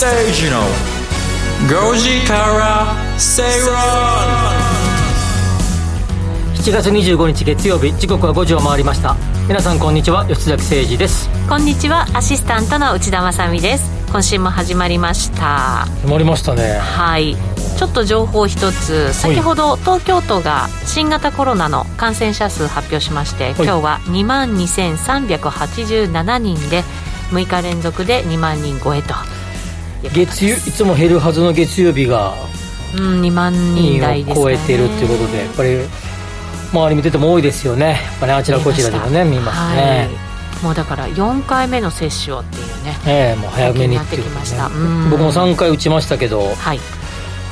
吉崎誠二の5時から正論7月25日月曜日時刻は5時を回りました。皆さんこんにちは。吉崎誠二です。こんにちは。アシスタントの内田まさです。今週も始まりました。始まりましたね。はい。ちょっと情報一つ。先ほど東京都が新型コロナの感染者数発表しまして今日は2万2387人で6日連続で2万人超えと月曜いつも減るはずの月曜日がうん2万人台ですか、ね、超えてるっていうことでやっぱり周り見てても多いですよね。やっぱねあちらこちらでもね見ますね、はい、もうだから4回目の接種をっていうねええもう早めにっていう、ね、僕も3回打ちましたけど、はい、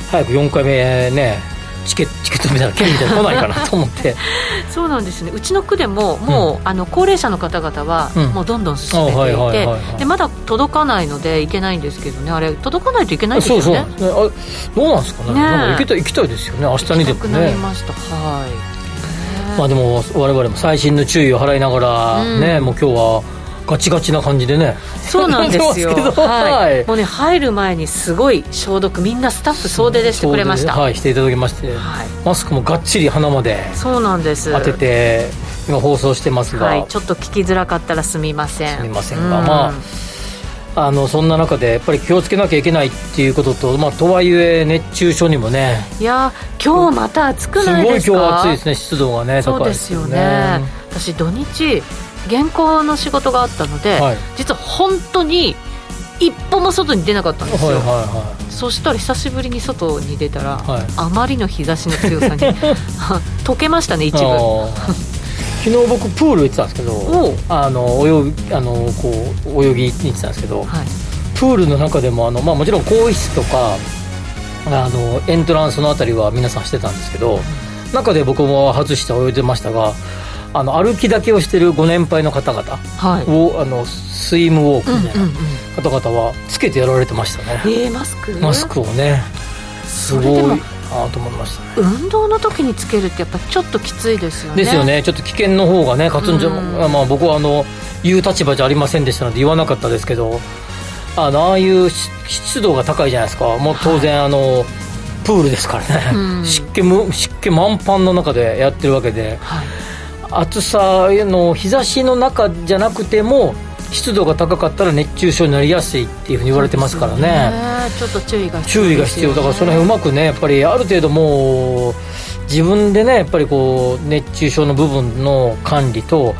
早く4回目ねチケチケットみたいな券みたいな来ないかなと思って。そうなんですね。うちの区でももう、うん、あの高齢者の方々はもうどんどん進めていてでまだ届かないので行けないんですけどね。あれ届かないといけないですよね。そうそう。あどうなんですかね。ね行けた行きたいですよね。明日にでもね。なりました。はい。まあでも我々も細心の注意を払いながらね、うん、もう今日はガチガチな感じでね。そうなんですよ。はい、もうね入る前にすごい消毒みんなスタッフ総出でしてくれました。はいしていただきまして、はい、マスクもがっちり鼻まで。そうなんです。当てて今放送してますが、はい、ちょっと聞きづらかったらすみません。すみませんが、うん、まああのそんな中でやっぱり気をつけなきゃいけないっていうことと、まあ、とはいえ熱中症にもね。いや今日また暑くないですか？すごい今日暑いですね湿度がね高いですよね。私土日原稿の仕事があったので、はい、実は本当に一歩も外に出なかったんですよ、はいはいはい、そしたら久しぶりに外に出たら、はい、あまりの日差しの強さに 溶けましたね一部。昨日僕プール行ってたんですけどあの泳ぎあのこう泳ぎに行ってたんですけど、はい、プールの中でもあの、まあ、もちろん更衣室とかあのエントランスのあたりは皆さんしてたんですけど、中で僕も外して泳いでましたがあの歩きだけをしてるご年配の方々を、はい、あのスイムウォークみたいな方々はつけてやられてましたね、えー、マスク？マスクをね。すごいあと思いました、ね、運動の時につけるってやっぱちょっときついですよね。ですよね。ちょっと危険の方がねんじゃ、うん、まあ、僕はあの言う立場じゃありませんでしたので言わなかったですけどあのああいう湿度が高いじゃないですか。もう当然、はい、あのプールですからね、うん、湿気湿気満帆の中でやってるわけで、はい暑さの日差しの中じゃなくても湿度が高かったら熱中症になりやすいっていうふうに言われてますからね、ね、ちょっと注意が必要、ね、注意が必要。だからその辺うまくねやっぱりある程度もう自分でねやっぱりこう熱中症の部分の管理と、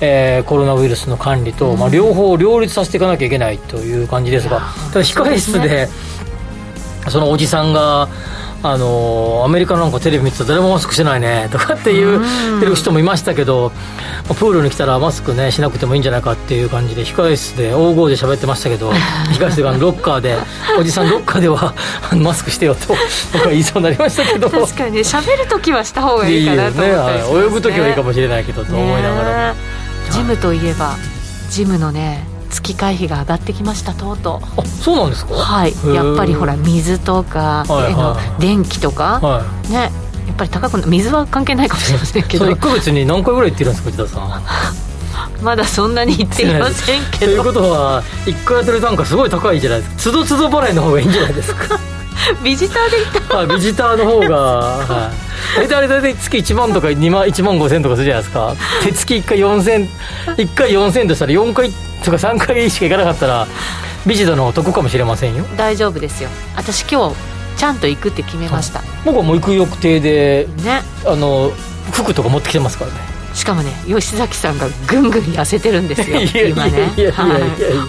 えー、コロナウイルスの管理と、うん、まあ、両方両立させていかなきゃいけないという感じですがただ控え室でそのおじさんがあのアメリカなんかテレビ見てたら誰もマスクしてないねとかっていうてる人もいましたけど、プールに来たらマスクねしなくてもいいんじゃないかっていう感じで控室で大声で喋ってましたけど 控室がロッカーでおじさんロッカーではマスクしてよと僕は言いそうになりましたけど。確かにね喋る時はした方がいいかなと思ったりします、ね、泳ぐ時はいいかもしれないけどと思いながらジムといえばジムのね月会費が上がってきましたとうとう。あそうなんですか？はい。やっぱりほら水とか、はいはい、電気とか、はい、ねやっぱり高く水は関係ないかもしれませんけど。1か月に何回ぐらい行ってるんですか内田さん？まだそんなに行っていませんけど。ということは1回やってる単価すごい高いじゃないですか。つどつど払いの方がいいんじゃないですか？ビジターで行った。あビジターの方が、はい、大体大体月1万とか2万1万5千とかするじゃないですか。手月1回4千1回4千としたら4回とか3回しか行かなかったらビジターの方得かもしれませんよ。大丈夫ですよ。私今日ちゃんと行くって決めました。僕はもう行く予定でね。あの服とか持ってきてますからね。しかもね吉崎さんがぐんぐん痩せてるんですよ。今ね。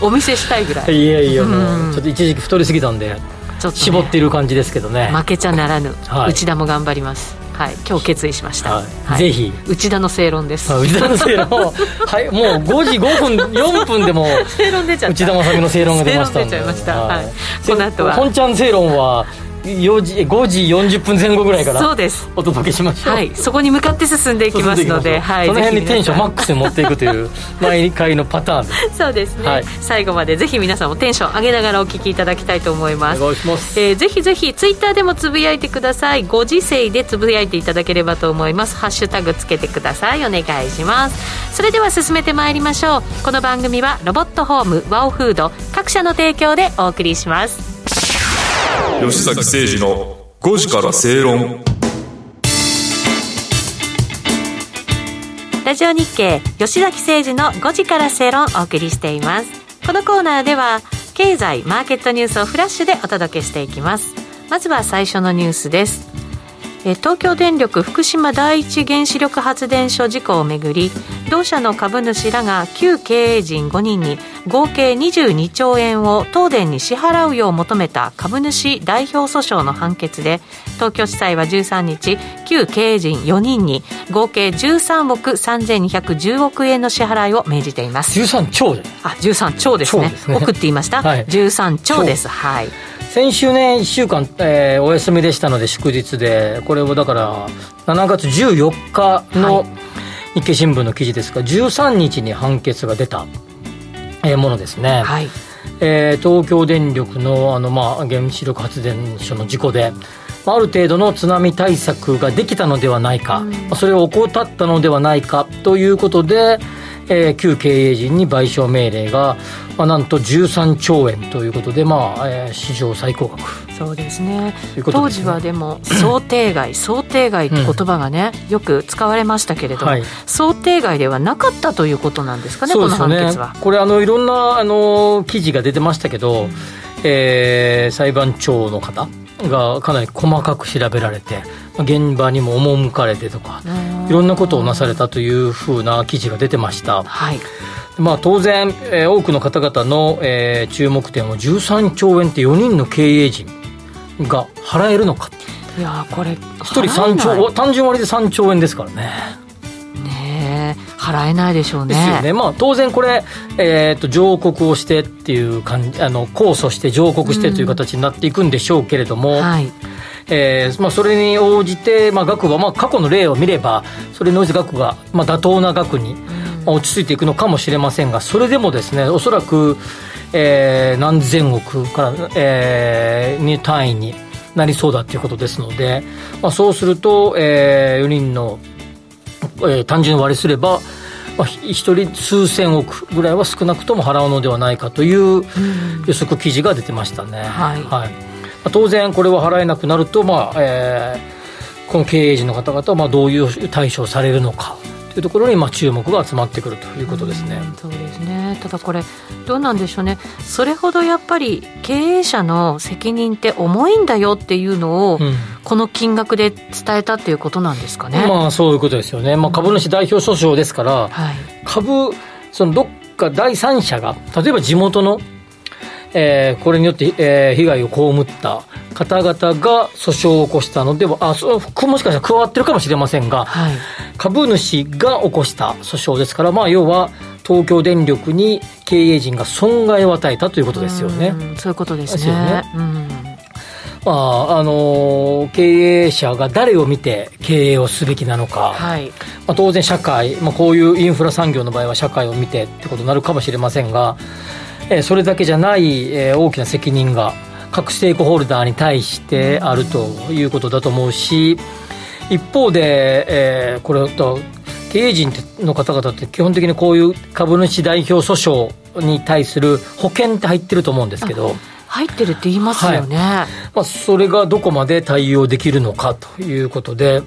お見せしたいぐらい。いやいやもうちょっと一時期太りすぎたんでちょっと、ね、絞っている感じですけどね。負けちゃならぬ、はい、内田も頑張ります。はい。今日決意しました、はい。はい、ぜひ。内田の正論です。内田の正論。はいもう5時5分4分でも正論出ちゃった。内田正美の正論が出ましたんで。出ちゃいました、はい、この後は。本ちゃん正論は4時5時40分前後ぐらいからそうです。お届けしましょう、はい、そこに向かって進んでいきますのではい、その辺にテンションマックスに持っていくという 毎回のパターンで。すそうですね、はい、最後までぜひ皆さんもテンション上げながらお聞きいただきたいと思います。お願いします、えー、ぜひぜひツイッターでもつぶやいてください。ご時世でつぶやいていただければと思います。ハッシュタグつけてください。お願いします。それでは進めてまいりましょう。この番組はロボットホームワオフード各社の提供でお送りします吉崎誠二の5時から正論。ラジオ日経吉崎誠二の5時から正論お送りしています。このコーナーでは経済マーケットニュースをフラッシュでお届けしていきます。まずは最初のニュースです。東京電力福島第一原子力発電所事故をめぐり同社の株主らが旧経営陣5人に合計22兆円を東電に支払うよう求めた株主代表訴訟の判決で東京地裁は13日旧経営陣4人に合計13億3210億円の支払いを命じています。13兆あ13兆ですね。ね。億って言いました、はい、13兆です。はい先週ね、1週間、えー、お休みでしたので、祝日で、これをだから、7月14日の日経新聞の記事ですが、13日に判決が出た、えー、ものですね。はい。えー、東京電力のあの、まあ、原子力発電所の事故で、ある程度の津波対策ができたのではないか、うん、それを怠ったのではないかということで、えー、旧経営陣に賠償命令が、まあ、なんと13兆円ということで、まあえー、史上最高額。そうですね、ね、当時はでも想定外想定外って言葉がね、うん、よく使われましたけれども、はい、想定外ではなかったということなんですかね、この判決は。これあのいろんなあの記事が出てましたけど、うん、えー、裁判長の方がかなり細かく調べられて現場にも赴かれてとかいろんなことをなされたというふうな記事が出てました、はい。まあ、当然、えー、多くの方々の、えー、注目点は13兆円って4人の経営陣が払えるのか。いやこれ1人3兆単純割で3兆円ですからね。ね払えないでしょうね。ですよね。まあ当然これ、えっ、ー、と上告をしてっていう感じ、あの控訴して上告してという形になっていくんでしょうけれども、うん、はい。えーまあ、それに応じて、まあ、額は、まあ、過去の例を見ればそれに応じて額が、まあ、妥当な額に、まあ、落ち着いていくのかもしれませんがそれでもですねおそらく、えー、何千億から、えー、に単位になりそうだということですので、まあ、そうすると、えー、4人の、えー、単純割りすればまあ、1人数千億ぐらいは少なくとも払うのではないかという予測記事が出てましたね。はい、はい当然これは払えなくなると、まあえー、この経営陣の方々はまあどういう対処されるのかというところにまあ注目が集まってくるということですね。うそうですね。ただこれどうなんでしょうね。それほどやっぱり経営者の責任って重いんだよっていうのを、うん、この金額で伝えたっていうことなんですかね。まあそういうことですよね、まあ、株主代表訴訟ですから、うんはい、株そのどっか第三者が例えば地元のえー、これによって、えー、被害を被った方々が訴訟を起こしたのでは、あそもしかしたら加わってるかもしれませんが、はい、株主が起こした訴訟ですから、まあ、要は東京電力に経営陣が損害を与えたということですよね。うそういうことですね。すね。まああの経営者が誰を見て経営をすべきなのか、はい、まあ、当然社会、まあ、こういうインフラ産業の場合は社会を見てってことになるかもしれませんが、えそれだけじゃない、え大きな責任が各ステークホルダーに対してあるということだと思うし一方で、えー、これと経営陣の方々って基本的にこういう株主代表訴訟に対する保険って入ってると思うんですけど。入ってるって言いますよね、はい、まあ、それがどこまで対応できるのかということで、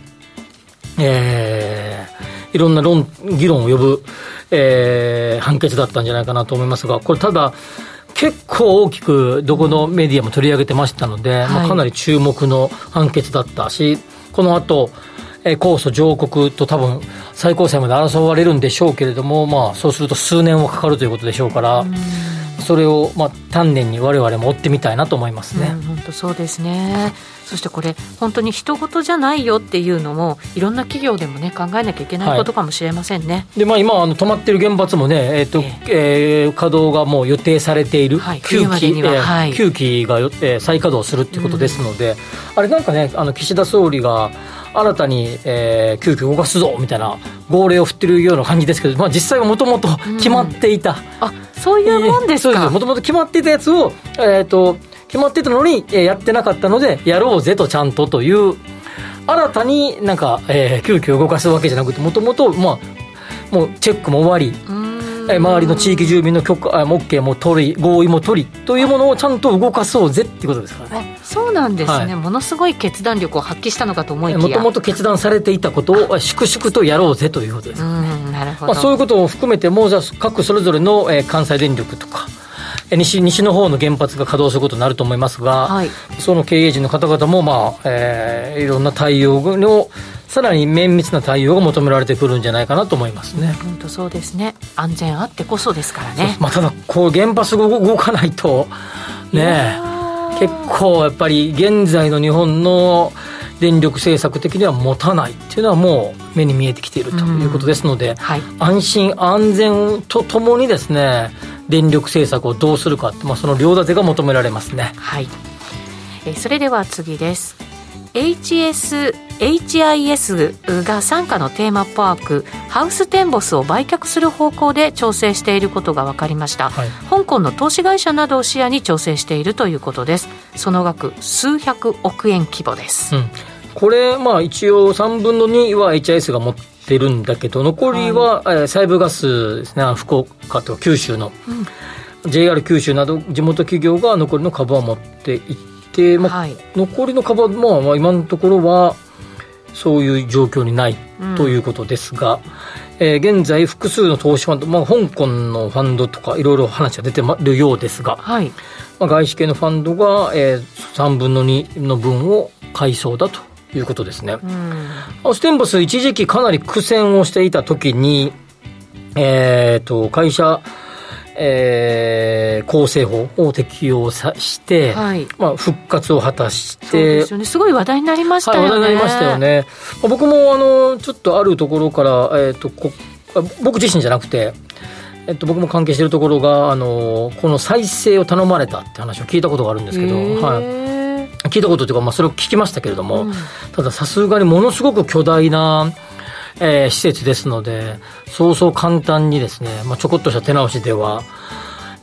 えー、いろんな論議論を呼ぶえー、判決だったんじゃないかなと思いますが、これ、ただ、結構大きくどこのメディアも取り上げてましたので、はい、まあ、かなり注目の判決だったし、この後えー、控訴上告と多分最高裁まで争われるんでしょうけれども、まあ、そうすると数年はかかるということでしょうから、それを、まあ、丹念に我々も追ってみたいなと思いますね。本当そうですねそしてこれ本当に人事じゃないよっていうのもいろんな企業でもね考えなきゃいけないことかもしれませんね、はい、でまあ、今あの止まってる原発もね、えーとえー、えー、稼働がもう予定されている、はい、9期、えーはい、9期が、えー、再稼働するっていうことですので、うん、あれなんかねあの岸田総理が新たに、えー、急遽動かすぞみたいな号令を振ってるような感じですけど、まあ、実際はもともと決まっていた、うん、あそういうもんですか。もともと決まっていたやつを、えーと、決まってたのに、えー、やってなかったのでやろうぜとちゃんとという新たになんか、えー、急遽動かすわけじゃなくてもともとまあもうチェックも終わり、周りの地域住民の許可あ OK も取り合意も取りというものをちゃんと動かそうぜっていうことですからね。そうなんですね、はい、ものすごい決断力を発揮したのかと思いきや。もともと決断されていたことを 粛々とやろうぜということです、ね、なるほど、まあ、そういうことを含めてもじゃ各それぞれの、えー、関西電力とか西西の方の原発が稼働することになると思いますが、はい、その経営陣の方々も、まあえー、いろんな対応のさらに綿密な対応が求められてくるんじゃないかなと思いますね。本当そうですね。安全あってこそですからね。まあ、ただ、こう、原発が動かないと、ね、結構やっぱり現在の日本の電力政策的には持たないっていうのはもう目に見えてきているということですので、はい、安心安全とともにですね電力政策をどうするかって、まあ、その両立てが求められますね。はい、えそれでは次です。HS HIS が傘下のテーマパークハウステンボスを売却する方向で調整していることが分かりました、はい、香港の投資会社などを視野に調整しているということです。その額数百億円規模です、うん、これまあ一応3分の2は HIS が持ってるんだけど残りは、はい、え西部ガスですね。福岡と九州の、うん、JR 九州など地元企業が残りの株は持っていて、まあ、はい、残りの株は、まあ、今のところはそういう状況にないということですが、うん、えー、現在複数の投資ファンド、まあ、香港のファンドとかいろいろ話が出てるようですが、はい、まあ、外資系のファンドが、えー、3分の2の分を買いそうだということですね。うん、ステンボス一時期かなり苦戦をしていた時に、えーと会社えー、構成法を適用さして、はい、まあ、復活を果たしてそうですよね。すごい話題になりましたよね、はい、話題になりましたよね、まあ、僕もあのちょっとあるところから、えーと、こ僕自身じゃなくてえっと、僕も関係しているところがあのこの再生を頼まれたって話を聞いたことがあるんですけど、はい、聞いたことというか、まあ、それを聞きましたけれども、うん、たださすがにものすごく巨大なえー、施設ですので、そうそう簡単にですね、まあ、ちょこっとした手直しでは、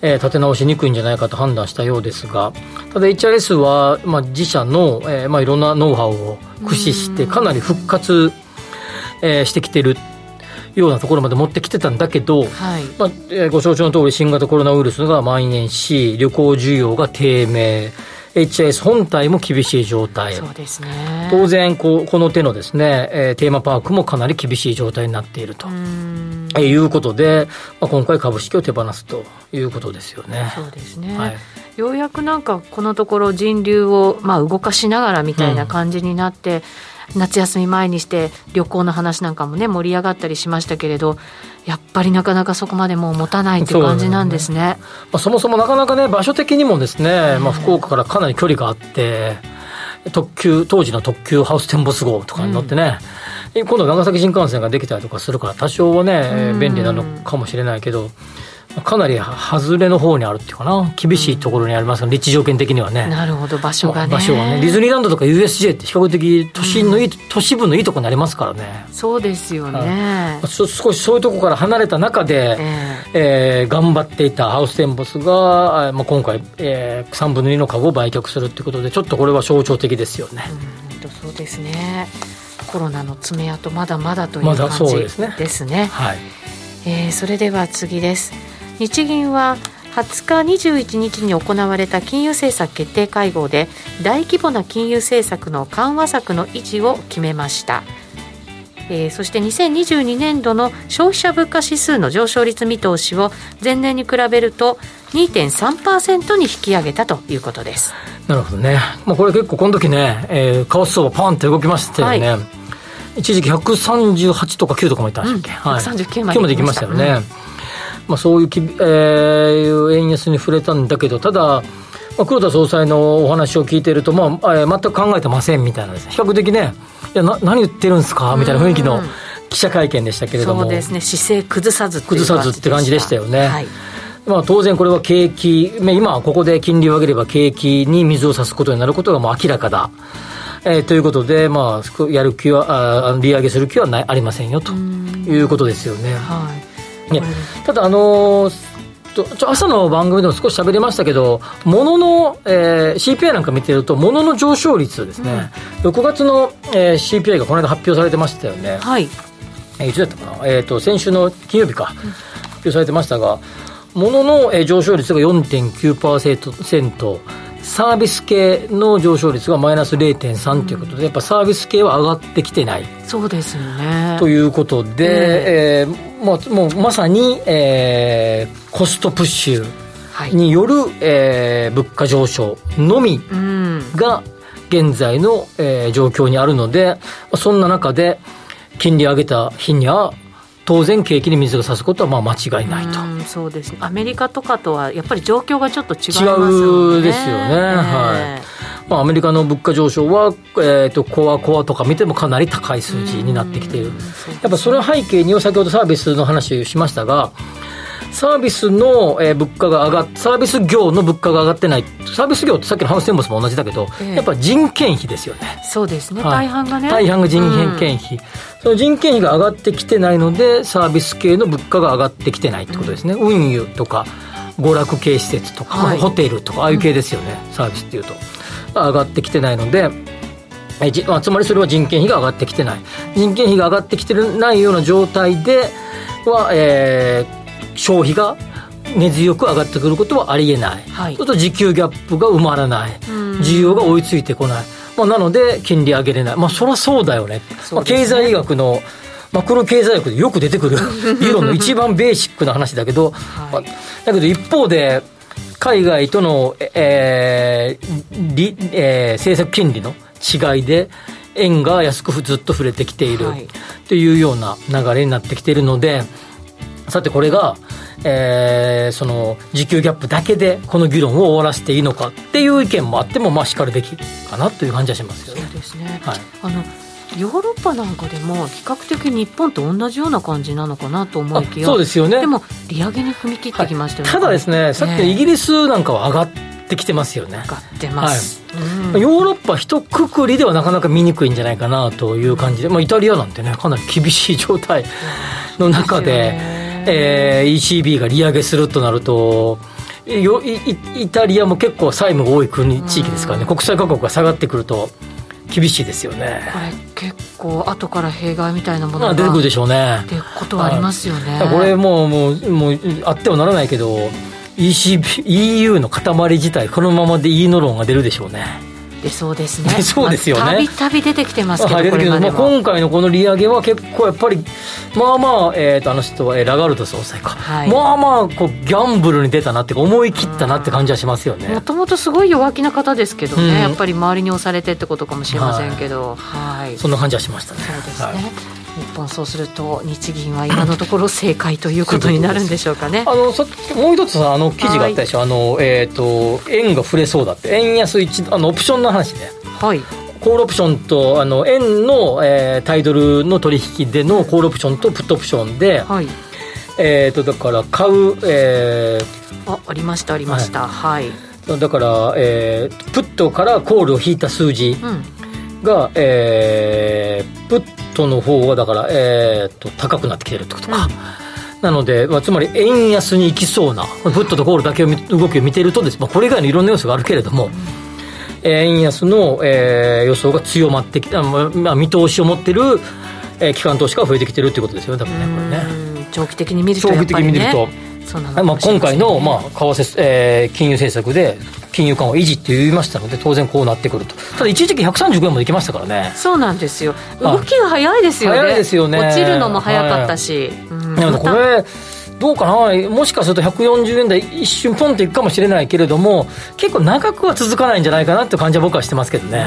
えー、立て直しにくいんじゃないかと判断したようですが、ただ HRS は、まあ、自社の、えーまあ、いろんなノウハウを駆使して、かなり復活、えー、してきてるようなところまで持ってきてたんだけど、はい、まあえー、ご承知の通り新型コロナウイルスが蔓延し、旅行需要が低迷、HIS 本体も厳しい状態。そうですね。当然こ、この手のですね、えー、テーマパークもかなり厳しい状態になっていると。えー、いうことで、まあ、今回株式を手放すということですよね。そうですね。はい、ようやくなんかこのところ人流をまあ動かしながらみたいな感じになって、うん夏休み前にして旅行の話なんかもね盛り上がったりしましたけれどやっぱりなかなかそこまでもう持たないという感じなんですね、ね、まあ、そもそもなかなかね場所的にもですね、まあ、福岡からかなり距離があって特急当時の特急ハウステンボス号とかに乗ってね、うん、今度長崎新幹線ができたりとかするから多少はね便利なのかもしれないけど、かなり外れの方にあるっていうかな。厳しいところにあります立地条件的にはね。なるほど。場所がね。場所がね。ディズニーランドとか USJ って比較的都心のいい、うん、都市部のいいとこになりますからね。そうですよね、少しそういうとこから離れた中で、えー、えー、頑張っていたハウステンボスが、まあ、今回、えー、3分の2の株を売却するっていうことでちょっとこれは象徴的ですよね。うんそうですね。コロナの爪痕まだまだという感じですね,、ですね。はい。えー、それでは次です日銀は20日21日に行われた金融政策決定会合で大規模な金融政策の緩和策の維持を決めました。えー、そして2022年度の消費者物価指数の上昇率見通しを前年に比べると2.3%に引き上げたということです。なるほどね、まあ、これ結構この時ね、えー、為替相場パンって動きましたよね、はい、一時期138とか9とかもいったんでしたっけ、うん、139まで行きましたよね、うんまあ、そういうき、えー、円安に触れたんだけどただまあ、黒田総裁のお話を聞いていると、まあ、えー、全く考えてませんみたいな比較的ね、いやな何言ってるんですか？みたいな雰囲気の記者会見でしたけれども、そうですね、姿勢崩さず崩さずって感じでしたよね。はい。まあ、当然これは景気、今ここで金利を上げれば景気に水を差すことになることがもう明らかだ。えー、ということで、まあ、やる気は、あ利上げする気はないありませんよということですよね。はい、ねただ、あのー朝の番組でも少し喋りましたけど、ものの、えー、CPI なんか見てると、ものの上昇率ですね、うん、6月の、えー、CPI がこの間発表されてましたよね。はい。えー、いつだったかな、えーと、先週の金曜日か、発表されてましたが、ものの、えー、上昇率が4.9%、サービス系の上昇率がマイナス0.3ということで、やっぱサービス系は上がってきてない。そうですよね。ということで、えー、えー、もうもうまさに、えー、コストプッシュによる、はい、えー、物価上昇のみが現在の、えー、状況にあるので、そんな中で金利上げた日には当然景気に水が差すことはまあ間違いないと。そうですね。アメリカとかとはやっぱり状況がちょっと違いますよね。違うですよね、えー、はいまあ、アメリカの物価上昇は、えーと、コアコアとか見てもかなり高い数字になってきている、やっぱその背景には先ほどサービスの話をしましたがサービスの、えー、物価が上がっサービス業の物価が上がってない。サービス業ってさっきのハウステンボスも同じだけど、えー、やっぱ人件費ですよね。そうですね、はい、大半がね。大半が人件費、うん、その人件費が上がってきてないのでサービス系の物価が上がってきてないってことですね、うん、運輸とか娯楽系施設とか、はい、ホテルとかああいう系ですよね、うん、サービスっていうと上がってきてないのでえじ、まあ、つまりそれは人件費が上がってきてない。人件費が上がってきてないような状態では、えー、消費が根強く上がってくることはありえない、はい、そうすると需給ギャップが埋まらない。需要が追いついてこない、まあ、なので金利上げれない。まあそりゃそうだよね、ね、まあ、経済学のマクロ経済学でよく出てくる 理論の一番ベーシックな話だけど、はい、だけど一方で海外との、えーえー、政策金利の違いで円が安くずっと触れてきている。というような流れになってきているので、さてこれが、えー、その需給ギャップだけでこの議論を終わらせていいのかっていう意見もあってもまあしかるべきかなという感じはしますよね。そうですね、はい、あのヨーロッパなんかでも比較的日本と同じような感じなのかなと思いきや。そうですよね。でも利上げに踏み切ってきましたよね、はい、ただですねさっきのイギリスなんかは上がってきてますよね。上がってます、はい。うん、ヨーロッパ一括りではなかなか見にくいんじゃないかなという感じで、まあ、イタリアなんてねかなり厳しい状態の中で。えー、ECB が利上げするとなるとよイタリアも結構債務が多い国地域ですからね、国際価格が下がってくると厳しいですよね。これ結構後から弊害みたいなものが出てくるでしょうね。ってことはありますよね、これもうもうもうあってはならないけど ECB EU の塊自体このままでいいの論が出るでしょうね出そうですね。そうですよね。たびたび出てきてますけど、はい、これまでも今回のこの利上げは結構やっぱり、まあまあ、えー、とあの人は、えー、ラガルド総裁か、はい、まあまあこう、ギャンブルに出たなって思い切ったなって感じはしますよね。もともとすごい弱気な方ですけどね、うん、やっぱり周りに押されてってことかもしれませんけど、はい、はい、そんな感じはしましたね。そうですね。はい日本そうすると日銀は今のところ正解ということになるんでしょうかね。あのさもう一つあの記事があったでしょ、はい、あのえっ、ー、と円が触れそうだって。円安一あのオプションの話ね。はい。コールオプションとあの円の、えー、タイドルの取引でのコールオプションとプットオプションで、はい、えっ、ー、とだから買う、えー、あありましたありました、はい、はい、だから、えー、プットからコールを引いた数字が、うん、えー、プットの方はだから、えー、と高くなってきてるってことか、うん、なので、まあ、つまり円安に行きそうなプットとコールだけを動きを見てるとです、まあ、これ以外のいろんな要素があるけれども、うん、円安の、えー、予想が強まってきた、まあ、見通しを持ってる、えー、機関投資家が増えてきてるっていうことですよね多分ねこれね。長期的に見ると長期的に見るとまあ、今回の、まあ、為替、えー、金融政策で金融緩和維持って言いましたので当然こうなってくると。ただ一時期135円までいきましたからね。そうなんですよ。動きが早いですよね。早いですよね。落ちるのも早かったし、はい。うん、これどうかな？もしかすると140円台一瞬ポンっていくかもしれないけれども結構長くは続かないんじゃないかなって感じは僕はしてますけどね、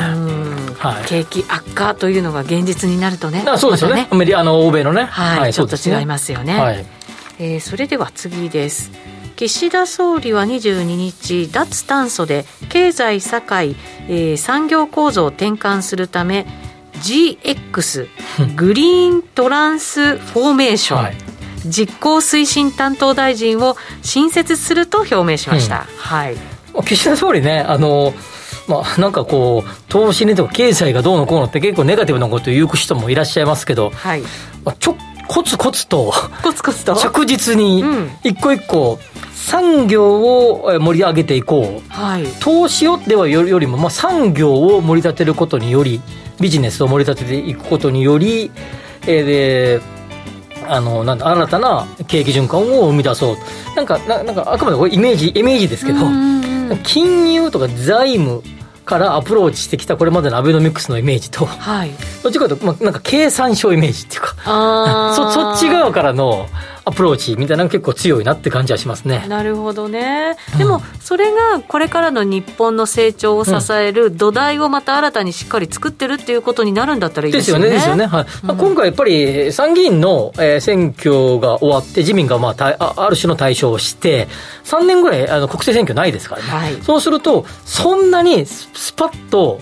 はい、景気悪化というのが現実になるとねそうですよね、ね、あの欧米のね、はい、はい、ちょっと違いますよね、はいえー、それでは次です。岸田総理は22日脱炭素で経済社会、えー、産業構造を転換するため GX グリーントランスフォーメーション、はい、実行推進担当大臣を新設すると表明しました、うん、はい。岸田総理ねあのまあ、なんかこう、投資にとか経済がどうのこうのって結構ネガティブなことを言う人もいらっしゃいますけど、はい。まあ、ちょコツコツと、コツコツと？着実に、一個一個、産業を盛り上げていこう、はい、投資をではよりも、まあ、産業を盛り立てることにより、ビジネスを盛り立てていくことにより、えー、であのなんだ新たな景気循環を生み出そう。なんかななんかあくまでこれイメージイメージですけど金融とか財務からアプローチしてきたこれまでのアベノミクスのイメージと、はい、どっちかというと、まあ、なんか経産省イメージっていうか そそっち側からのアプローチみたいなのが結構強いなって感じはしますね。なるほどね。でもそれがこれからの日本の成長を支える土台をまた新たにしっかり作ってるっていうことになるんだったらいいですよね。ですよねはい。まあ、今回やっぱり参議院の、えー、選挙が終わって自民が、まあ、あある種の対象をして3年ぐらいあの国政選挙ないですからね、はい、そうするとそんなにスパッと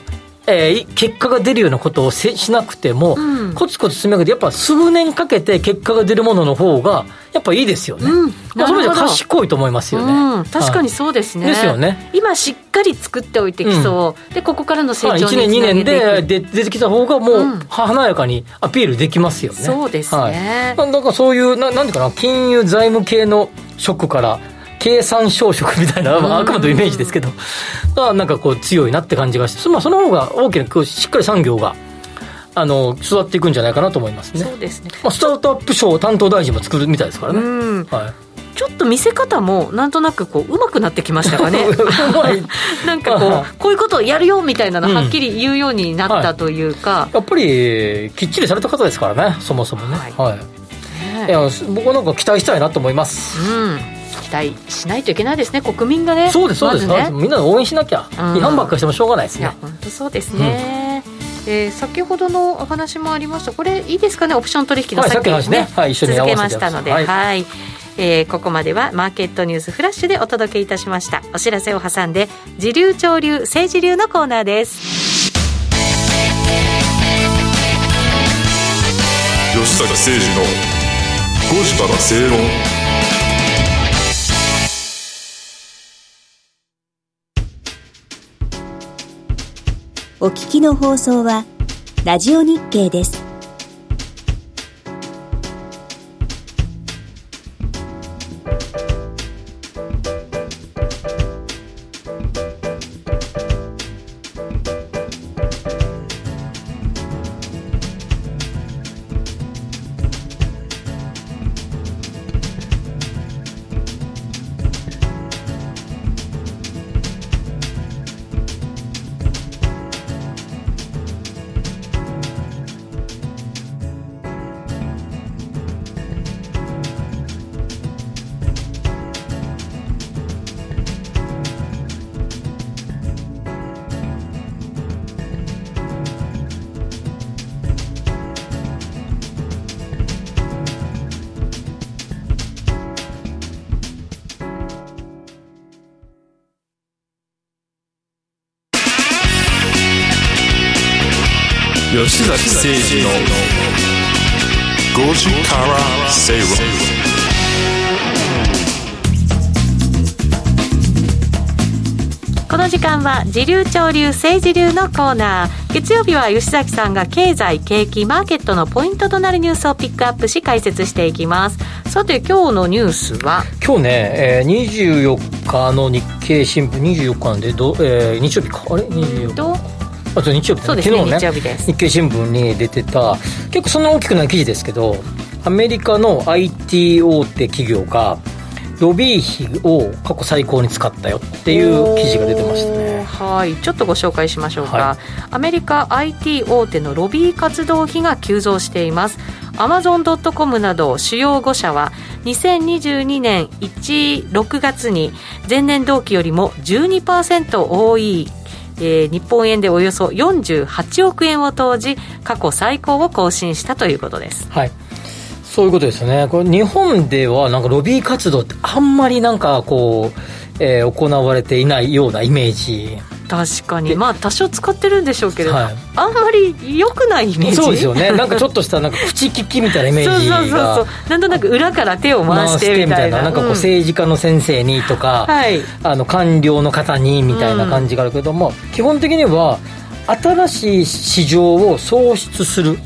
えー、結果が出るようなことをせしなくても、うん、コツコツ積み上げて、やっぱ数年かけて結果が出るものの方が、やっぱいいですよね。うん、まあ、それじゃ賢いと思いますよね、うん、確かにそうですね。ですよね。今しっかり作っておいてきそう。で、ここからの成長につなげていく。1年、2年で出てきた方が、もう、華やかにアピールできますよね。そうですね。はい、なんかそういう、ななんていうかな、金融財務系のショックから、経産省職みたいな、まあ、あくまでイメージですけど、がなんかこう強いなって感じがして、まあ、その方が大きなしっかり産業が。あの育っていくんじゃないかなと思いますね。そうですね。まあスタートアップ賞担当大臣も作るみたいですからね。はい。ちょっと見せ方もなんとなくこううまくなってきましたかね。なんかこうこういうことをやるよみたいなのはっきり言うようになったというか、うんはい、やっぱりきっちりされた方ですからねそもそもね。はい、はい、いや僕はなんか期待したいなと思います。うん期待しないといけないですね国民がねそうですそうです、ね、みんなで応援しなきゃ、違反ばっかりしてもしょうがないですね。いや本当そうですね、うん、えー、先ほどのお話もありました。これいいですかねオプション取引の先にね,、はい、続けましたので。はい、はい。えー、ここまではマーケットニュースフラッシュでお届けいたしました。お知らせを挟んで時流潮流政治流のコーナーです。吉坂誠二の5時から正論お聞きの放送は、ラジオ日経です。崎誠二の5時から正論この時間は時流潮流政治流のコーナー月曜日は吉崎さんが経済景気マーケットのポイントとなるニュースをピックアップし解説していきます。さて今日のニュースは？今日ね、えー、24日の日経新聞24日なんでど、えー、日曜日か。あれ？24日あと日曜日、そうですね、昨日ね。日日経新聞に出てた結構そんな大きくない記事ですけどアメリカの IT 大手企業がロビー費を過去最高に使ったよっていう記事が出てましたね。はい。ちょっとご紹介しましょうか、はい、アメリカ IT 大手のロビー活動費が急増しています。アマゾン・ドット・コムなど主要5社は2022年1、6月に前年同期よりも12%多いえー、日本円でおよそ48億円を投じ過去最高を更新したということです。はい。そういうことですね。これ日本ではなんかロビー活動ってあんまりなんかこう、えー、行われていないようなイメージ。確かに。まあ多少使ってるんでしょうけど、はい、あんまり良くないイメージ。そうですよね。なんかちょっとしたなんか口利きみたいなイメージが。そうそうそうそう。なんとなく裏から手を回してみたいな。な。んかこう政治家の先生にとか、はい、あの官僚の方にみたいな感じがあるけども、うん、基本的には新しい市場を創出する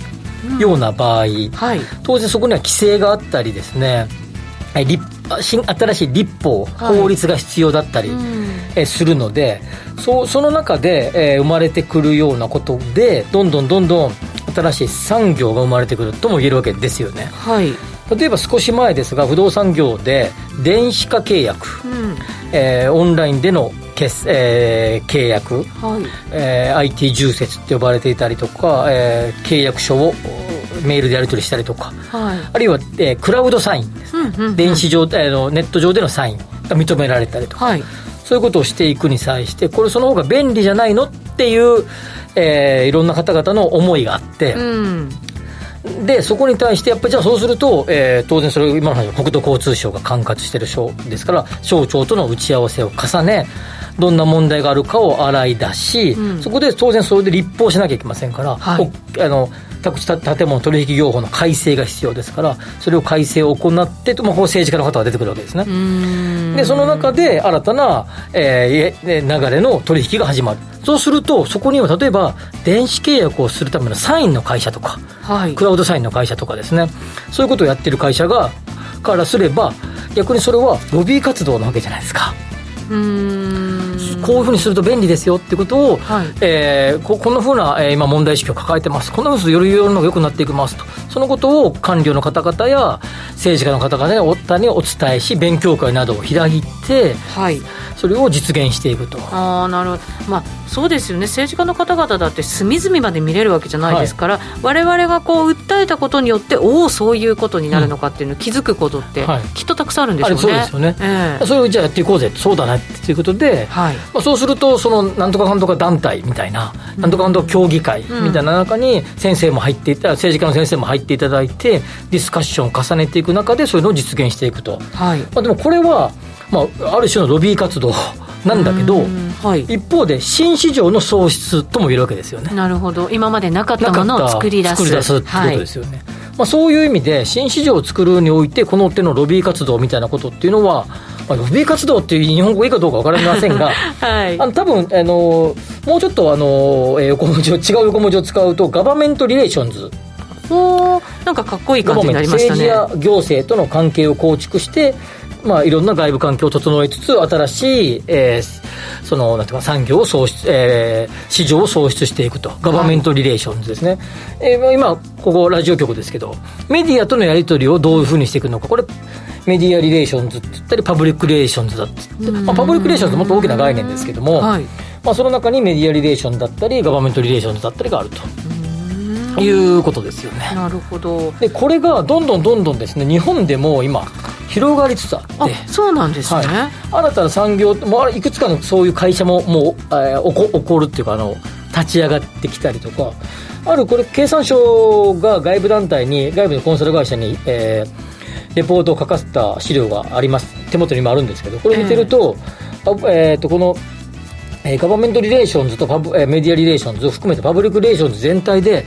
ような場合、うんはい、当然そこには規制があったりですね。立新新しい立法、法律が必要だったり、えするのでそその中で、えー、生まれてくるようなことでどんどんどんどん新しい産業が生まれてくるとも言えるわけですよね。はい。例えば少し前ですが不動産業で電子化契約、うん、えー、オンラインでの決、えー、契約、はい。えー、IT 重説って呼ばれていたりとか、えー、契約書をメールでやり取りしたりとか、はい、あるいは、えー、クラウドサイン。です、うんうんうん、電子上、えー、ネット上でのサインが認められたりとか、はい、そういうことをしていくに際してこれその方が便利じゃないのっていう、えー、いろんな方々の思いがあって、うん。でそこに対してやっぱりじゃあそうすると、えー、当然それ今の話国土交通省が管轄してる省ですから省庁との打ち合わせを重ねどんな問題があるかを洗い出し、うん、そこで当然それで立法しなきゃいけませんから、はい、あの宅地建物取引業法の改正が必要ですからそれを改正を行ってまあ、こう政治家の方が出てくるわけですね。でその中で新たな、えー、流れの取引が始まる。そうするとそこには例えば電子契約をするためのサインの会社とか、はい、クラウドサインの会社とかですね。そういうことをやってる会社がからすれば逆にそれはロビー活動なわけじゃないですか。うんこういうふうにすると便利ですよってことを、はい、えー、ここんなふうな、えー、今問題意識を抱えてます。こんなふうにするとより世の中良くなっていきますと。そのことを官僚の方々や政治家の方々にお伝えし勉強会などを開いて、はい、それを実現していくと。あなるほど、まあ、そうですよね。政治家の方々だって隅々まで見れるわけじゃないですから、はい、我々がこう訴えたことによっておおそういうことになるのかっていうのを気づくことって、はい、きっとたくさんあるんでしょうね。そうですよね、えー、それをじゃあやっていこうぜ。そうだねっていうことで、はい。まあ、そうするとそのなんとかかんとか団体みたいな、うん、なんとかかんとか協議会みたいな中に先生も入っていた政治家の先生も入っていただいてディスカッションを重ねていく中でそういうのを実現していくと、はい。まあ、でもこれは、まあ、ある種のロビー活動なんだけど、はい、一方で新市場の創出とも言えるわけですよね。なるほど。今までなかったものを作り出す。作り出すってことですよね、はい、まあ、そういう意味で新市場を作るにおいてこの手のロビー活動みたいなことっていうのはまあ、ロビー活動っていう日本語いいかどうか分かりませんが、はい、あの多分あのもうちょっとあの、えー、横文字を違う横文字を使うとガバメントリレーションズおなんかかっこいい感じになりましたね。政治や行政との関係を構築してまあ、いろんな外部環境を整えつつ、新しい、えー、その、なんていうか、産業を創出、えー、市場を創出していくと。ガバメントリレーションズですね。はい、えー、今、ここ、ラジオ局ですけど、メディアとのやり取りをどういうふうにしていくのか。これ、メディアリレーションズって言ったり、パブリックリレーションズだって言って、まあ、パブリックリレーションズもっと大きな概念ですけども、はい、まあ、その中にメディアリレーションだったり、ガバメントリレーションズだったりがあると。いうことですよね。なるほど。で、これがどんどんどんどんですね、日本でも今、広がりつつあって。そうなんですね、はい、新たな産業もいくつかのそういう会社ももう、えー、起こ起こるっていうかあの立ち上がってきたりとか。あるこれ経産省が外部団体に外部のコンサル会社に、えー、レポートを書かせた資料があります。手元にもあるんですけどこれ見てると,、えー、えーとこのえー、ガバメントリレーションズとパブ、えー、メディアリレーションズを含めてパブリックリレーションズ全体で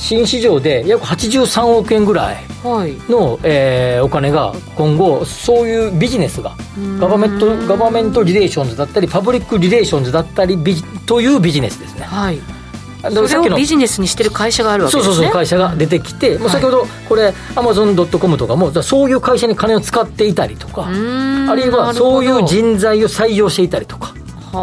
新市場で約83億円ぐらいの、はい、えー、お金が今後そういうビジネスがガバメントガバメントリレーションズだったりパブリックリレーションズだったりビというビジネスですね。はい。それをビジネスにしてる会社があるわけですね。そうそうそう会社が出てきて、もう先ほどこれアマゾンドットコムとかもそういう会社に金を使っていたりとかあるいはそういう人材を採用していたりとかそ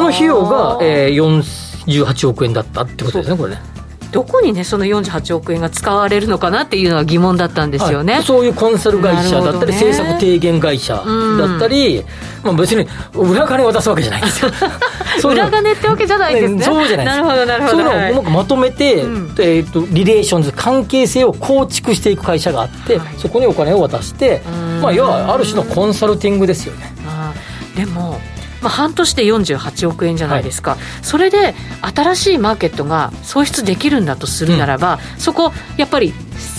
の費用が、えー、48億円だったってことですねこれねどこにねその48億円が使われるのかなっていうのは疑問だったんですよね、はい、そういうコンサル会社だったり、ね、政策提言会社だったり、まあ、別に裏金を渡すわけじゃないんですよ。裏金ってわけじゃないですね。そうじゃないです。なるほどなるほど。そういうのをうまくまとめて、うん、えーと、リレーションズ関係性を構築していく会社があって、はい、そこにお金を渡して、まあ、要はある種のコンサルティングですよね。あでもまあ、半年で48億円じゃないですか、はい、それで新しいマーケットが創出できるんだとするならば、うん、そこやっぱり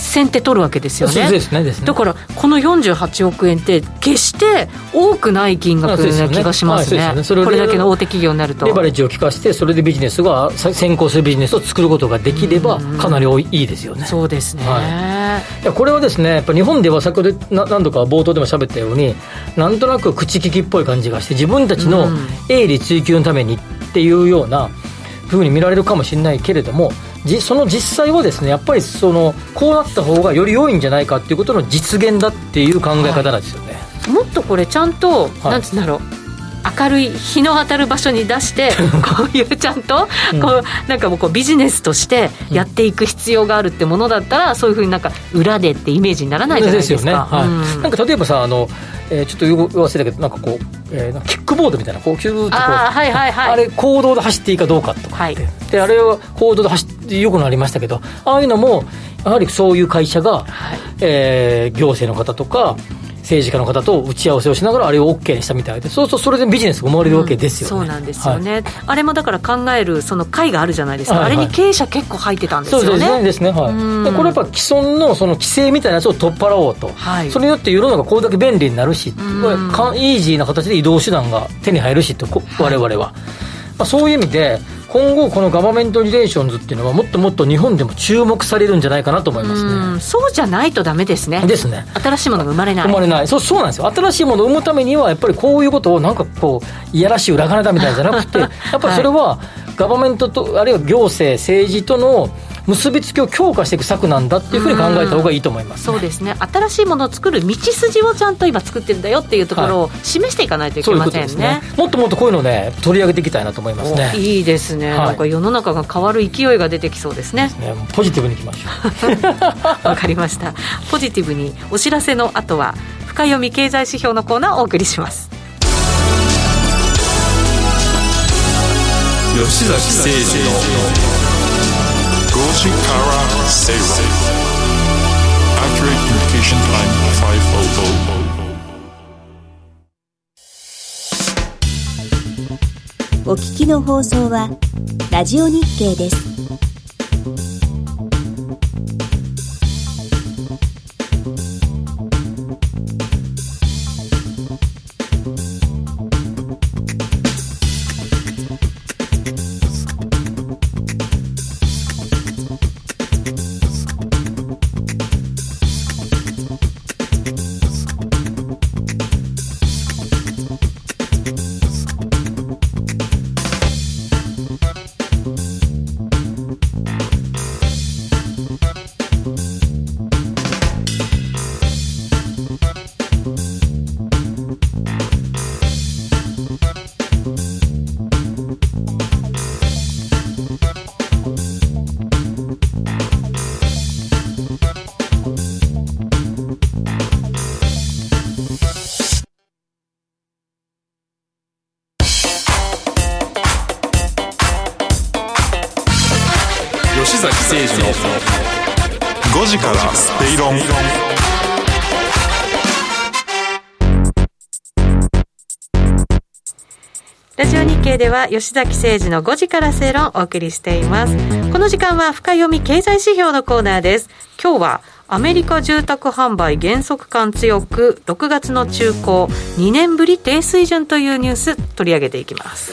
先手取るわけですよね。ねですね。だからこの48億円って決して多くない金額な気がしますね。これだけの大手企業になると。レバレッジを効かしてそれでビジネスがさ先行するビジネスを作ることができればかなり多いいいですよね。そうですね、はい。やこれはですねやっぱ日本では先ほどな何度か冒頭でも喋ったようになんとなく口利きっぽい感じがして自分たちのうん。営利追求のためにっていうようなふうに見られるかもしれないけれどもじその実際はですねやっぱりそのこうなった方がより良いんじゃないかっていうことの実現だっていう考え方なんですよね、もっとこれちゃんと、い。なんつうんだろう明るい日の当たる場所に出して こういうちゃんとうん。こうなんかもうこうビジネスとしてやっていく必要があるってものだったらそういうふうになんか裏でってイメージにならないじゃないですか。ですよね、はい。うん。なんか例えばさあの、えーちょっとよく忘れたけどなんかこう、えーなんかキックボードみたいなこうキューッとこうああはいはいはい。あれ公道で走っていいかどうかとかって、はい。であれは公道で走ってよくなりましたけどああいうのもやはりそういう会社が、はい。えー行政の方とか政治家の方と打ち合わせをしながらあれを OK にしたみたいでそうするとそれでビジネスが生まれるわけですよね、そうなんですよね、はい。あれもだから考えるその会があるじゃないですか、はいはい。あれに経営者結構入ってたんですそうよねですねですね、はい、うん。でこれやっぱ既存のその規制みたいなやつを取っ払おうと、はい。それによって世の中これだけ便利になるし、ん。かイージーな形で移動手段が手に入るしとこ我々は、まあ、そういう意味で今後このガバメントリレーションズっていうのはもっともっと日本でも注目されるんじゃないかなと思いますね、うんそうじゃないとダメですね。ですね。新しいものが生まれない。生まれない。そうそうなんですよ。新しいものを生むためにはやっぱりこういうことをなんかこういやらしい裏金だみたいじゃなくて やっぱりそれはガバメントとあるいは行政政治との結びつきを強化していく策なんだっていうふうに考えた方がいいと思います、そうですね。新しいものを作る道筋をちゃんと今作ってるんだよっていうところを示していかないといけませんことですね。ねもっともっとこういうのをね取り上げていきたいなと思いますね。おいいですね、はい。なんか世の中が変わる勢いが出てきそうですね。ね。ポジティブにいきましょう わかりました。ポジティブにお知らせの後は深読み経済指標のコーナーをお送りします。吉崎誠二の5時から正論 Accurate Communication Time 5000. お聞きの放送はラジオ日経です。では吉崎誠二の5時から正論をお送りしています。この時間は深読み経済指標のコーナーです。今日はアメリカ住宅販売減速感強く6月の中古2年ぶり低水準というニュース取り上げていきます。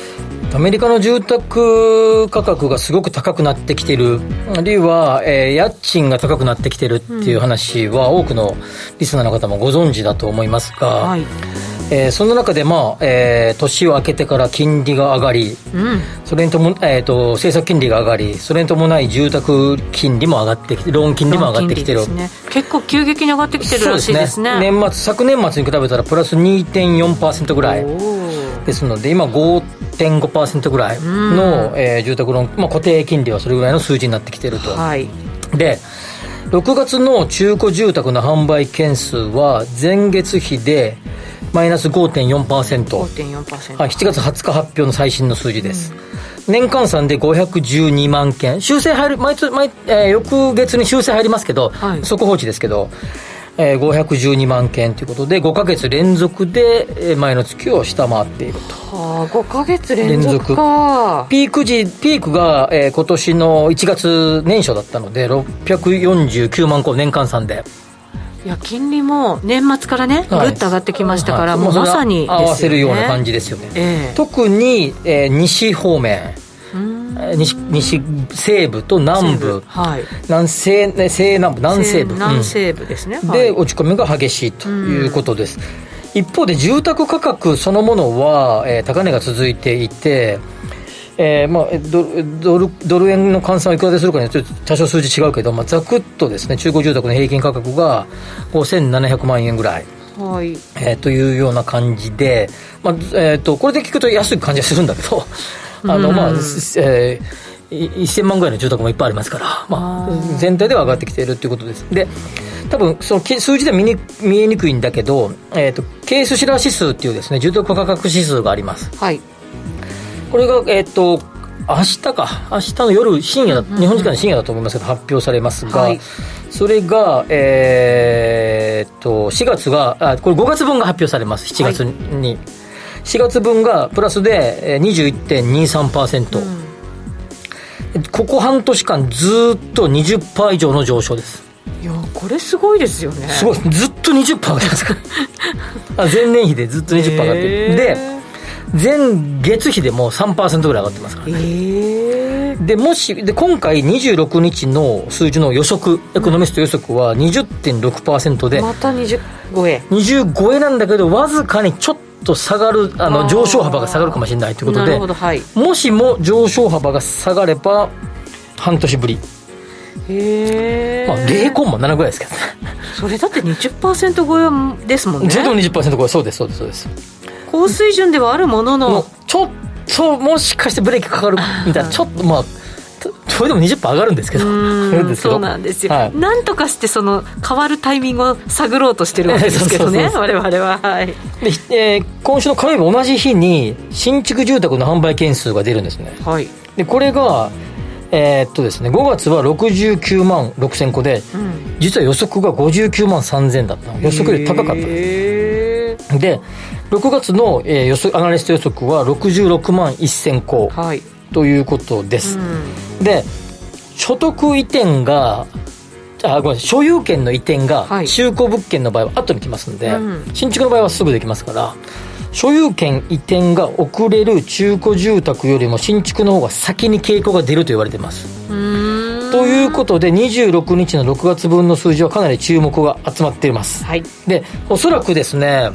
アメリカの住宅価格がすごく高くなってきてる、あるいは、えー家賃が高くなってきてるっていう話は、多くのリスナーの方もご存知だと思いますが、はいえーその中で、まあえー年を明けてから金利が上がり、うん。それに伴えー、と政策金利が上がり、それに伴い住宅金利も上がってきて、ローン金利も上がってきてる。ね。結構急激に上がってきてるらしいですね。年末昨年末に比べたらプラス2.4%ぐらいですので今5.5%ぐらいの、えー住宅ローン、まあ、固定金利はそれぐらいの数字になってきてると、はい。で6月の中古住宅の販売件数は前月比でマイナス5.4%、5.4%はい、7月20日発表の最新の数字です、年換算で512万件。修正入る毎月毎、えー翌月に修正入りますけど、はい。速報値ですけどえー、512万件ということで5か月連続で前の月を下回っていると。はあ5か月連続。かピーク時ピークが、えー、今年の1月年初だったので649万個年換算で。いや金利も年末からね、ぐっと上がってきましたから、はい、もうまさに、ね、合わせるような感じですよね、えー、特に、えー、西方面西西西部と南部、はい、南西西南部。南西部。南西部ですね、うん、で落ち込みが激しいということです、一方で住宅価格そのものは、えー、高値が続いていてえーまあ、ドドルドル円の換算はいくらでするかによって多少数字違うけど、まあ、ざくっとですね中古住宅の平均価格が5700万円ぐらい、はい。えー、というような感じで、まあえーと、これで聞くと安い感じがするんだけどあの、まあえー、1000万ぐらいの住宅もいっぱいありますから、まあ、全体では上がってきているということです。で多分その数字では見に見えにくいんだけど、えーと、ケースシラー指数っていうですね住宅価格指数があります。はい。これが、えっ、ー、と、明日か、明日の夜、深夜、日本時間の深夜だと思いますけど、発表されますが、はい、それが、えー、っと、4月が、あ、これ5月分が発表されます、7月に。はい、4月分がプラスで21.23%。うん、ここ半年間ずっと20%以上の上昇です。いやこれすごいですよね。すごい。ずっと20%上がってます。から前年比でずっと20%上がってる。で前月比でも3%ぐらい上がってますからね、えー、でもしで今回26日の数字の予測エコノミスト予測は20.6%でまた20超え20超えなんだけどわずかにちょっと下がるあの上昇幅が下がるかもしれないということで、はい、もしも上昇幅が下がれば半年ぶり。へえ、まあ、0コンマ7ぐらいですけどね。それだって20%超えですもんね。全部20%超え。そうですそうですそうです。高水準ではあるものの。ちょっともしかしてブレーキかかるみたいなちょっとまあそれでも20%上がるんですけど。そうなんですよ、はい、なんとかしてその変わるタイミングを探ろうとしてるわけですけどね 我々は、はい。でえー、今週の火曜日同じ日に新築住宅の販売件数が出るんですね、はい、でこれがえー、っとですね、5月は69万6000個で、うん、実は予測が59万3000だった。予測より高かったで6月の、えー、予測アナリスト予測は66万1000個、はい、ということです、うん、で所得移転があごめん所有権の移転が中古物件の場合は後に来ますんで、はい、新築の場合はすぐできますから所有権移転が遅れる中古住宅よりも新築の方が先に傾向が出ると言われてます。ということで26日の6月分の数字はかなり注目が集まっています、はい、でおそらくですね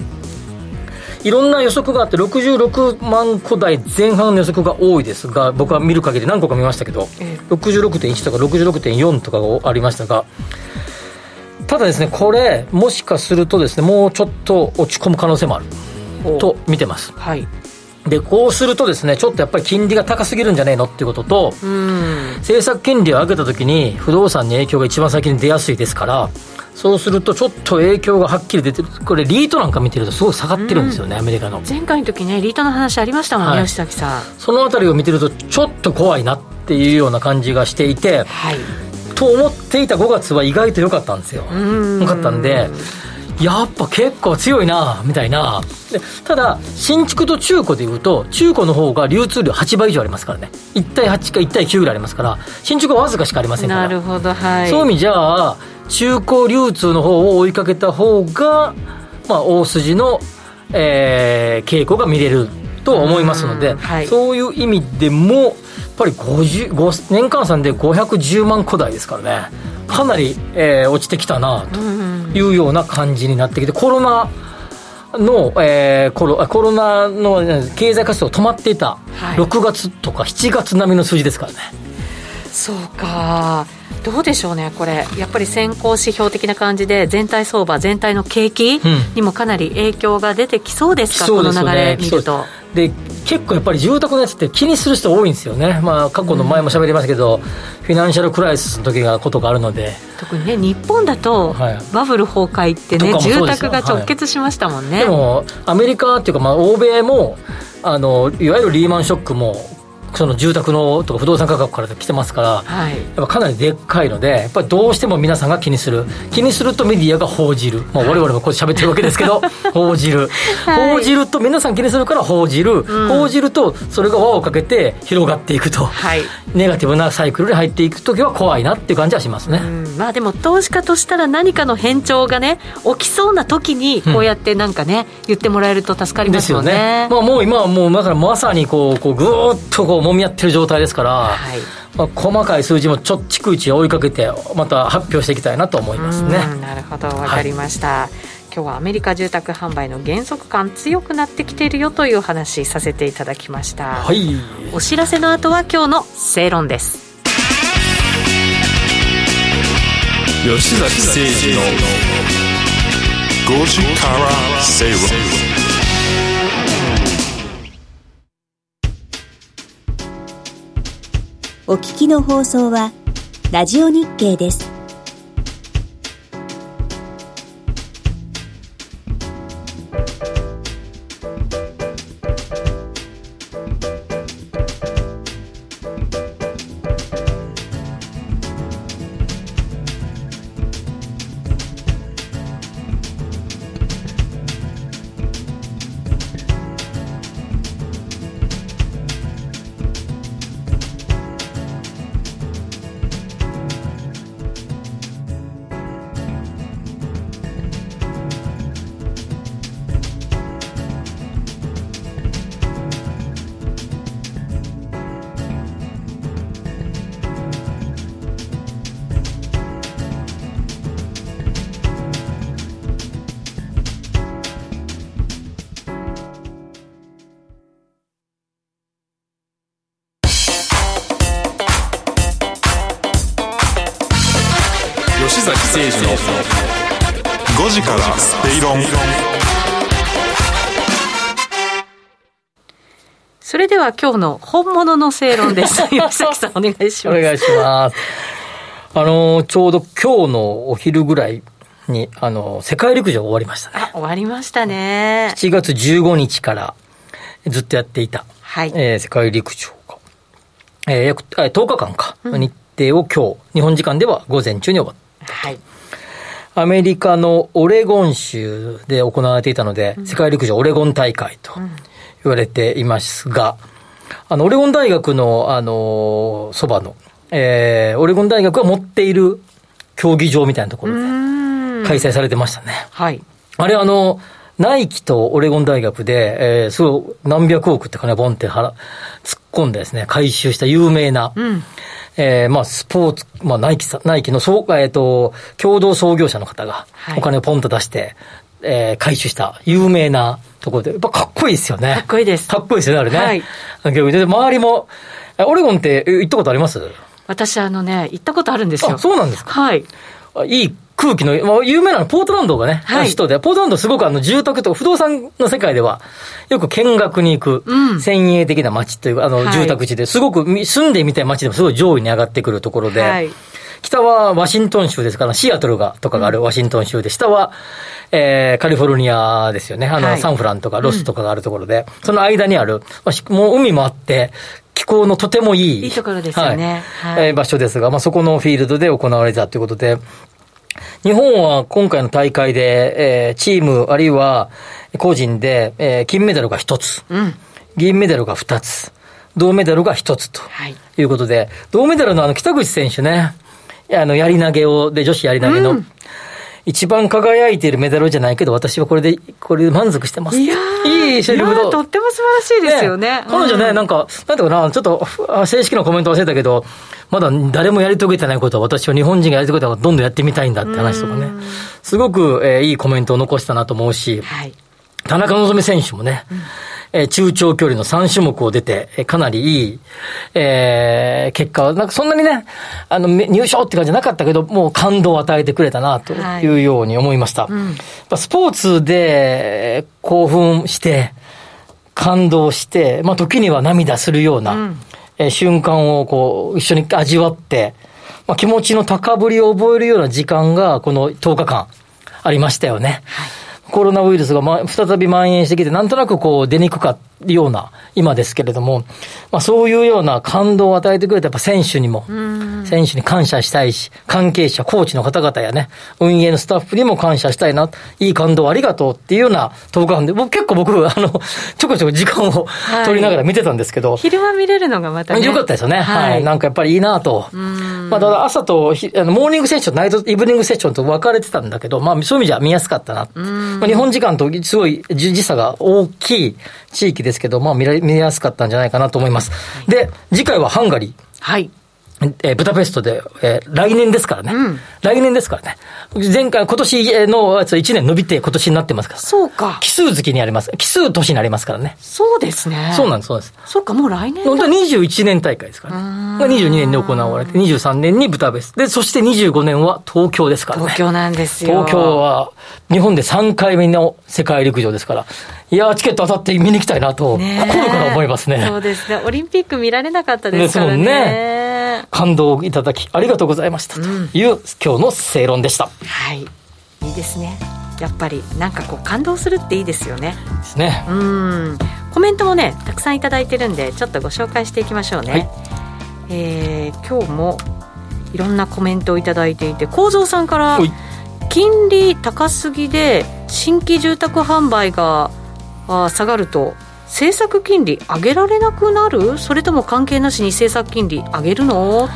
いろんな予測があって66万個台前半の予測が多いですが僕は見る限り何個か見ましたけど、ええ、66.1とか66.4とかがありましたがただですねこれもしかするとですねもうちょっと落ち込む可能性もあると見てます、はい、でこうするとですねちょっとやっぱり金利が高すぎるんじゃねえのっていうことと政策金利を上げた時に不動産に影響が一番先に出やすいですからそうするとちょっと影響がはっきり出てる。これリートなんか見てるとすごい下がってるんですよね、アメリカの。前回の時ねリートの話ありましたもんね、はい、吉崎さん。そのあたりを見てるとちょっと怖いなっていうような感じがしていて、はい、と思っていた5月は意外と良かったんですよ良かったんでやっぱ結構強いなみたいな。でただ新築と中古でいうと中古の方が流通量8倍以上ありますからね。1対8か1対9ぐらいありますから新築はわずかしかありませんから。なるほどはい。そういう意味じゃあ中古流通の方を追いかけた方が、まあ、大筋の、えー、傾向が見れると思いますので、はい、そういう意味でもやっぱり50年換算で510万個台ですからね。かなり、えー、落ちてきたなというような感じになってきてコロナの、えー、コロコロナの経済活動止まっていた6月とか7月並みの数字ですからね。はい、そうか。どうでしょうね、これ、やっぱり先行指標的な感じで、全体相場、全体の景気にもかなり影響が出てきそうですか、うん、この流れ見ると。で結構やっぱり住宅のやつって気にする人多いんですよね、まあ、過去の前も喋りましたけど、うん、フィナンシャルクライシスの時がことがあるので。特にね日本だと、バブル崩壊ってね、住宅が直結しましたもんね、はい、でもアメリカっていうか、まあ、欧米もあのいわゆるリーマンショックもその住宅のとか不動産価格から来てますから、はい、やっぱかなりでっかいのでやっぱりどうしても皆さんが気にする。気にするとメディアが報じる、まあ、我々もこう喋ってるわけですけど 報じる、はい、報じると皆さん気にするから報じる、うん、報じるとそれが輪をかけて広がっていくと、はい、ネガティブなサイクルに入っていく時は怖いなっていう感じはしますね、まあでも投資家としたら何かの変調がね起きそうな時にこうやってなんかね、うん、言ってもらえると助かりますよね。ね。まあ、もう今はもうだからまさにこうこうぐーっとこう揉み合ってる状態ですから、はい。まあ、細かい数字もちょっちくいち追いかけてまた発表していきたいなと思いますね。なるほど。分かりました、はい。今日はアメリカ住宅販売の減速感強くなってきているよという話させていただきました、はい、お知らせの後は今日の正論です。吉崎誠二の5時から正論お聞きの放送は、ラジオ日経です。今日の本物の正論です。吉崎さん、お願いします。お願いします。あの、ちょうど今日のお昼ぐらいに、あの、世界陸上終わりましたね。終わりましたね。7月15日からずっとやっていた、はい、えー、世界陸上が、えー、約10日間か、うん、日程を今日、日本時間では午前中に終わった。はい。アメリカのオレゴン州で行われていたので、うん、世界陸上オレゴン大会と言われていますが、あの、オレゴン大学の、あの、そばの、えー、オレゴン大学が持っている競技場みたいなところで開催されてましたね。はい。あれ、あの、ナイキとオレゴン大学で、えー、すごい何百億って金ボンって突っ込んでですね、回収した有名な、うん、えー、まあ、スポーツ、まあ、ナイキさ、ナイキの、そう、えっ、ー、と、共同創業者の方が、お金をポンと出して、はい、えー、回収した有名なところで、やっぱかっこいいですよね。かっこいいです。かっこいいですよね、あれね。はい。で、周りも、オレゴンって行ったことあります？私、あのね、行ったことあるんですよ。そうなんですか？はい。いい空気の、まあ、有名なのポートランドがね、はい、首都で、ポートランドすごくあの住宅と不動産の世界では、よく見学に行く、先鋭的な街というか、あの、住宅地で、すごく住んでみたい街でもすごい上位に上がってくるところで、はい北はワシントン州ですか？ら、シアトルがとかがあるワシントン州で、下は、えー、カリフォルニアですよね。あの、はい、サンフランとかロスとかがあるところで、うん、その間にある、もう海もあって、気候のとてもいい。いいところですよね。はい、はい、場所ですが、まあ、そこのフィールドで行われたということで、日本は今回の大会で、えー、チーム、あるいは個人で、えー、金メダルが一つ、うん、銀メダルが二つ、銅メダルが一つとい。うことで、はい、銅メダルのあの北口選手ね、あの、やり投げを、で、女子やり投げの、うん、一番輝いているメダルじゃないけど、私はこれで、これで満足してます。いやいいセリフとっても素晴らしいですよね。ね彼女ね、なんか、なんていうかな、ちょっと、正式なコメント忘れたけど、まだ誰もやり遂げてないことは、私は日本人がやり遂げたことはどんどんやってみたいんだって話とかね。すごく、えー、いいコメントを残したなと思うし、はい、田中希実選手もね、うんえー、中長距離の3種目を出て、えー、かなりいい、えー、結果は、なんかそんなにね、あの、入賞って感じじゃなかったけど、もう感動を与えてくれたな、というように思いました。はいうん、スポーツで興奮して、感動して、まあ時には涙するような、うん、えー、瞬間をこう、一緒に味わって、まあ気持ちの高ぶりを覚えるような時間が、この10日間ありましたよね。はいコロナウイルスが、ま、再び蔓延してきて、なんとなくこう出にくかったような今ですけれども、まあ、そういうような感動を与えてくれたやっぱ選手にも、選手に感謝したいし、関係者、コーチの方々やね、運営のスタッフにも感謝したいな、いい感動ありがとうっていうような投稿で、僕結構僕、あの、ちょこちょこ時間を取りながら見てたんですけど、昼間見れるのがまた、ね、よかったですよね。はい、はい。なんかやっぱりいいなと。まあ、ただ朝とあのモーニングセッション、ナイト、イブニングセッションと分かれてたんだけど、まあ、そういう意味じゃ見やすかったな。まあ、日本時間とすごい時差が大きい地域ですけど、まあ見ら、見やすかったんじゃないかなと思います。で、次回はハンガリー。はい。えー、ブダペストで、えー、来年ですからね、うん。来年ですからね。前回、今年のやつ1年伸びて今年になってますから。そうか。奇数月にあります。奇数年になりますからね。そうですね。そうなんです、そうです。そうか、もう来年本当は21年大会ですからね。が22年に行われて、23年にブダペスト。で、そして25年は東京ですからね。東京なんですよ。東京は、日本で3回目の世界陸上ですから。いやチケット当たって見に行きたいなと、心から思いますね。そうですね。オリンピック見られなかったですからね。ね感動をいただき、ありがとうございました。という、今日の正論でした。はい。いいですね。やっぱり、なんかこう、感動するっていいですよね。ですね。うん。コメントもね、たくさんいただいてるんで、ちょっとご紹介していきましょうね。はい、えー、今日も、いろんなコメントをいただいていて、幸三さんから、金利高すぎで新規住宅販売があ下がると政策金利上げられなくなる？それとも関係なしに政策金利上げるの？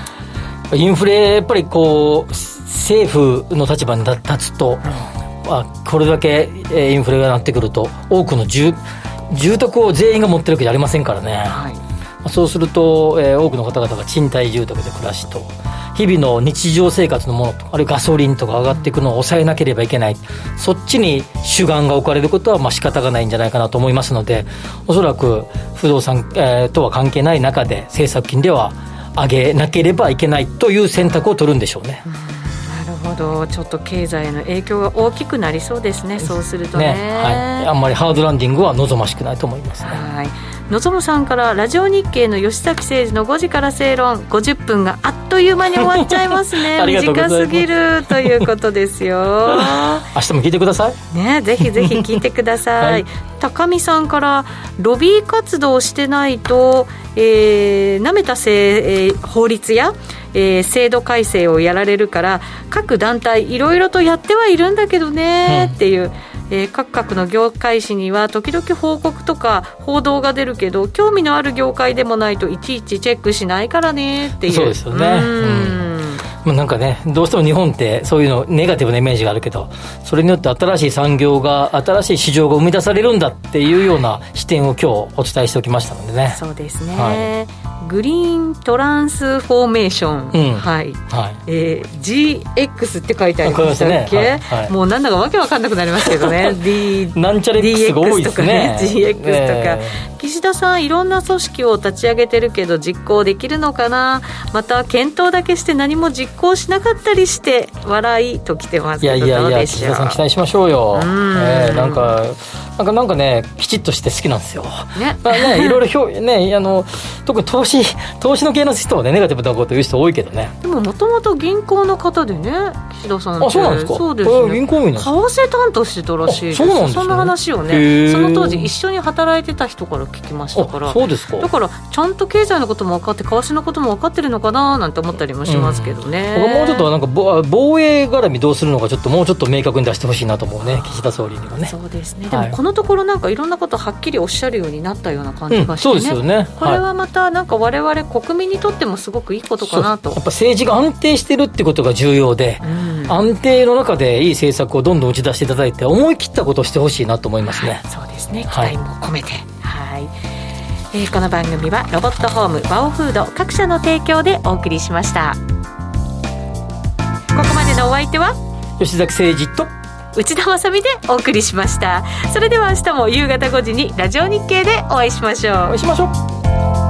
インフレやっぱりこう政府の立場に立つと、まあ、これだけインフレがなってくると多くの住住宅を全員が持ってるわけじゃありませんからね、はい、そうすると、えー、多くの方々が賃貸住宅で暮らしと日々の日常生活のものとあるいはガソリンとか上がっていくのを抑えなければいけない。そっちに主眼が置かれることはまあ仕方がないんじゃないかなと思いますのでおそらく不動産、えー、とは関係ない中で政策金では上げなければいけないという選択を取るんでしょうね。なるほど。ちょっと経済への影響が大きくなりそうですね。そうするとね、ね、はい、あんまりハードランディングは望ましくないと思いますね。はいのぞむさんからラジオ日経の吉崎誠二の5時から正論。50分があっという間に終わっちゃいますね。短すぎるということですよ。明日も聞いてください。ねぜひぜひ聞いてください、はい、高見さんからロビー活動してないと、えー、なめたせ、えー、法律やえー、制度改正をやられるから各団体いろいろとやってはいるんだけどねっていう、うんえー、各々の業界誌には時々報告とか報道が出るけど興味のある業界でもないといちいちチェックしないからねっていう。そうですよね。うんまあ、なんかね、どうしても日本ってそういうのネガティブなイメージがあるけど、それによって新しい産業が、新しい市場が生み出されるんだっていうような視点を今日お伝えしておきましたのでね。そうですね。はい、グリーントランスフォーメーション。うん、はい。はい、えー、GX って書いてありましたっけ、ね。はい。はい、もうなんだかわけわかんなくなりますけどね。D、なんちゃら X が多いですね。GX とか。えー岸田さんいろんな組織を立ち上げてるけど実行できるのかな？また検討だけして何も実行しなかったりして笑いときてます。けどいやいやいや岸田さん期待しましょうよ、うえー、なんかなんかなんかねきちっとして好きなんですよ。ね。まあねいろいろ表ねあの特に投資投資の系の人はねネガティブなこと言う人多いけどね。でももともと銀行の方でね岸田さんあそうなんですか？そうですね。銀行員為替担当してたらしいそうなんです、ね、そんな話をねその当時一緒に働いてた人から聞きましたから。そうですか。だからちゃんと経済のことも分かって為替のことも分かってるのかななんて思ったりもしますけどね。うん、もうちょっとなんか防衛絡みどうするのかちょっともうちょっと明確に出してほしいなと思うね岸田総理にはね。そうですね。でもこのところなんかいろろんなことはっきりおっしゃるようになったような感じがして、ね。うん、そうですよね。これはまたなんか我々国民にとってもすごくいいことかなと。やっぱ政治が安定してるってことが重要で、うん、安定の中でいい政策をどんどん打ち出していただいて思い切ったことをしてほしいなと思いますね、そうですね。期待も込めて。はい、はい。えー、この番組はロボットホームバオフード各社の提供でお送りしました。ここまでのお相手は？吉崎誠二と内田まさでお送りしました。それでは明日も夕方5時にラジオ日経でお会いしましょう。お会いしましょう。